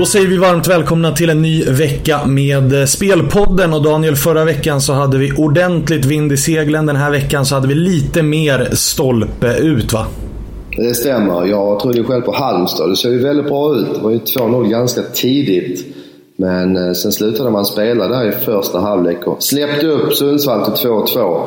Då säger vi varmt välkomna till en ny vecka med eh, Spelpodden. Och Daniel, förra veckan så hade vi ordentligt vind i seglen. Den här veckan så hade vi lite mer stolpe ut va? Det stämmer. Jag trodde själv på Halmstad. Det såg ju väldigt bra ut. Det var ju 2-0 ganska tidigt. Men eh, sen slutade man spela där i första halvlek och släppte upp Sundsvall till 2-2.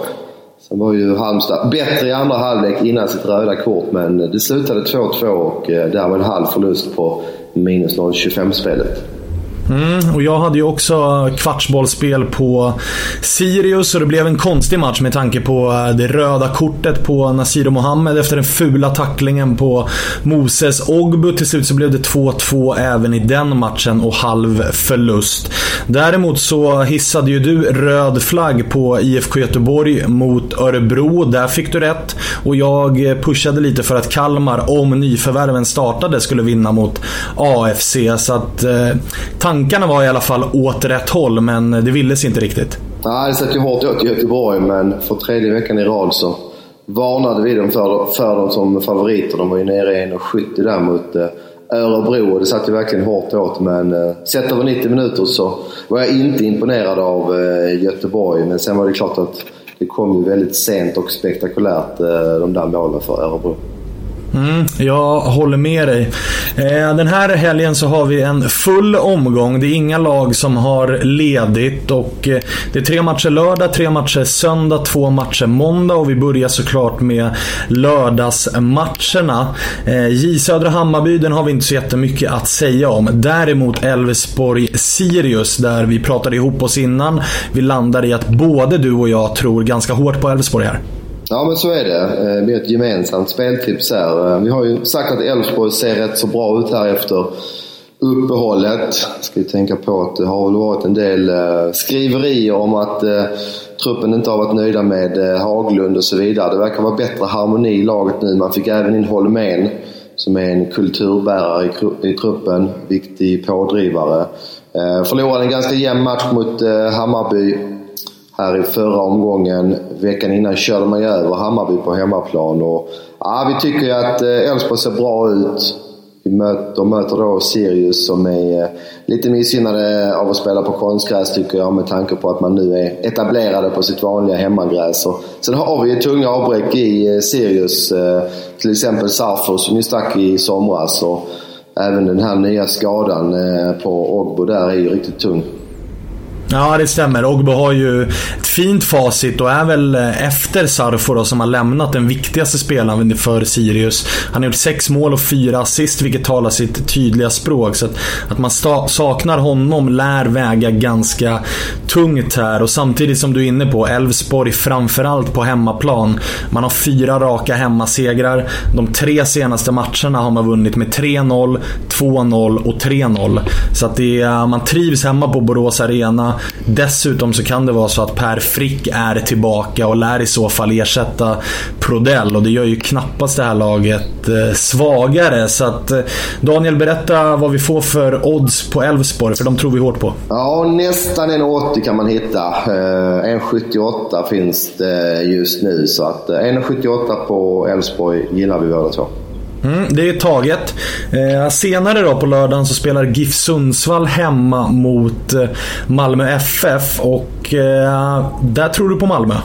Sen var ju Halmstad bättre i andra halvlek innan sitt röda kort men eh, det slutade 2-2 och där därmed en halv förlust på minus 0,25-spelet. Mm, och jag hade ju också kvartsbollspel på Sirius och det blev en konstig match med tanke på eh, det röda kortet på Nasir Mohammed efter den fula tacklingen på Moses Ogbu. Till slut så blev det 2-2 även i den matchen och halv förlust. Däremot så hissade ju du röd flagg på IFK Göteborg mot Örebro. Där fick du rätt. Och jag pushade lite för att Kalmar, om nyförvärven startade, skulle vinna mot AFC. Så att eh, tankarna var i alla fall åt rätt håll, men det ville sig inte riktigt. Nej, det satt ju hårt åt i Göteborg, men för tredje veckan i rad så varnade vi dem för, för dem som favoriter. De var ju nere i 1,70 där mot eh, Örebro och det satt ju verkligen hårt åt. Men eh, sett över 90 minuter så var jag inte imponerad av eh, Göteborg. Men sen var det klart att det kom ju väldigt sent och spektakulärt eh, de där målen för Örebro. Mm, jag håller med dig. Eh, den här helgen så har vi en full omgång. Det är inga lag som har ledigt. Och eh, det är tre matcher lördag, tre matcher söndag, två matcher måndag. Och vi börjar såklart med lördagsmatcherna. Eh, J Södra Hammarby, den har vi inte så jättemycket att säga om. Däremot Elfsborg-Sirius, där vi pratade ihop oss innan. Vi landar i att både du och jag tror ganska hårt på Elfsborg här. Ja, men så är det. Eh, vi har ett gemensamt speltips här. Eh, vi har ju sagt att Elfsborg ser rätt så bra ut här efter uppehållet. Ska vi tänka på att det har väl varit en del eh, skriverier om att truppen inte har varit nöjda med Haglund och så vidare. Det verkar vara bättre harmoni i laget nu. Man fick även in Holmén som är en kulturbärare i, truppen. Viktig pådrivare. Förlorade en ganska jämn match mot Hammarby här i förra omgången. Veckan innan körde man ju över Hammarby på hemmaplan. Och, ja, vi tycker ju att eh, Elfsborg ser bra ut. Vi möter, de möter då Sirius som är eh, lite missgynnade av att spela på konstgräs tycker jag med tanke på att man nu är etablerade på sitt vanliga hemmagräs. Och sen har vi ju tunga avbräck i eh, Sirius. Till exempel Sarfo som ju stack i somras. Och även den här nya skadan på Ogbo där är ju riktigt tung. Ja, det stämmer. Ogbo har ju ett fint facit och är väl eh, efter Sarfo då, som har lämnat den viktigaste spelaren för Sirius. Han har gjort sex mål och fyra assist, vilket talar sitt tydliga språk. Så att, att man saknar honom lär väga ganska tungt här. Och samtidigt som du är inne på, Elfsborg framförallt på hemmaplan. Man har fyra raka hemmasegrar. De tre senaste matcherna har man vunnit med 3-0, 2-0 och 3-0. Så att det är, man trivs hemma på Borås Arena. Dessutom så kan det vara så att Per Frick är tillbaka och lär i så fall ersätta Prodell och det gör ju knappast det här laget eh, svagare. Så att eh, Daniel, berätta vad vi får för odds på Elfsborg, för de tror vi hårt på. Ja, nästan en 80 kan man hitta. Eh, en 78 finns det just nu, så att eh, en 78 på Elfsborg gillar vi båda två. Mm, det är taget. Eh, senare då på lördagen så spelar GIF Sundsvall hemma mot eh, Malmö FF och eh, där tror du på Malmö?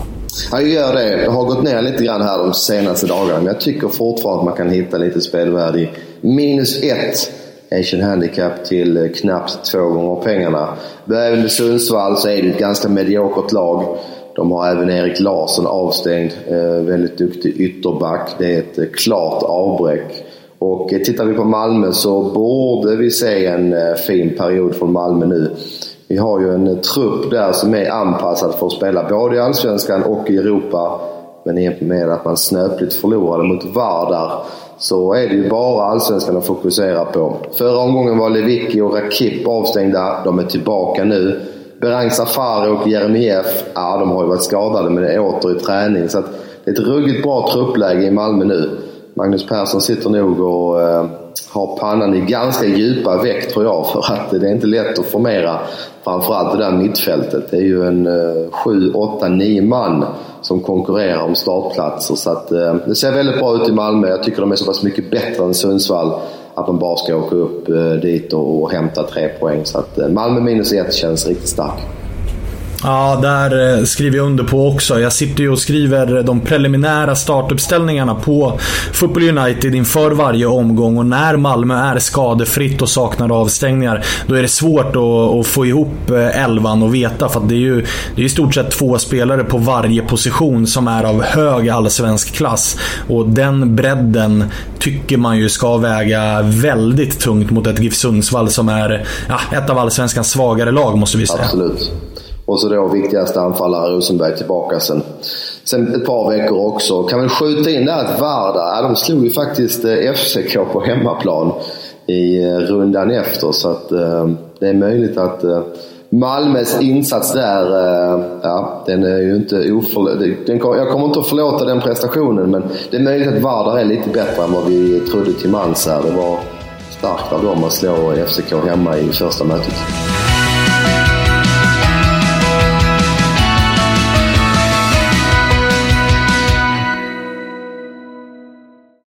Ja, jag gör det. Jag har gått ner lite grann här de senaste dagarna men jag tycker fortfarande att man kan hitta lite spelvärde i minus ett Asian Handicap till eh, knappt två gånger pengarna. Även med Sundsvall så är det ett ganska mediokert lag. De har även Erik Larsson avstängd. Eh, väldigt duktig ytterback. Det är ett eh, klart avbräck. Och eh, tittar vi på Malmö så borde vi se en fin period från Malmö nu. Vi har ju en trupp där som är anpassad för att spela både i Allsvenskan och i Europa. Men i och med att man snöpligt förlorade mot Vardar så är det ju bara Allsvenskan att fokusera på. Förra omgången var Lewicki och Rakip avstängda. De är tillbaka nu. Berang Safari och Jeremejeff, ja de har ju varit skadade men det är åter i träning. Så det är ett ruggigt bra truppläge i Malmö nu. Magnus Persson sitter nog och eh, har pannan i ganska djupa veck tror jag för att det är inte lätt att formera framförallt det där mittfältet. Det är ju en eh, 7, 8, 9 man som konkurrerar om startplatser. Så att, eh, det ser väldigt bra ut i Malmö. Jag tycker de är så pass mycket bättre än Sundsvall att man bara ska åka upp eh, dit och, hämta tre poäng. Så att eh, Malmö minus ett känns riktigt starkt. Ja, där eh, skriver jag under på också. Jag sitter ju och skriver de preliminära startuppställningarna på Football United inför varje omgång och när Malmö är skadefritt och saknar avstängningar, då är det svårt att, att få ihop eh, elvan och veta. För det är ju det är i stort sett två spelare på varje position som är av hög allsvensk klass. Och den bredden tycker man ju ska väga väldigt tungt mot ett GIF Sundsvall som är ja, ett av allsvenskans svagare lag, måste vi säga. Absolut. Och så då viktigaste anfallare Rosenberg tillbaka sen. Sen ett par veckor också. Kan väl skjuta in där att Varda, de slog ju faktiskt eh, FCK på hemmaplan i eh, rundan efter. Så att eh, det är möjligt att eh, Malmös insats där, ja, den är ju inte oförlåtlig. Jag kommer inte att förlåta den prestationen men det är möjligt att Vardar är lite bättre än vad vi trodde till mans här. Det var starkt av dem att slå FCK hemma i första mötet.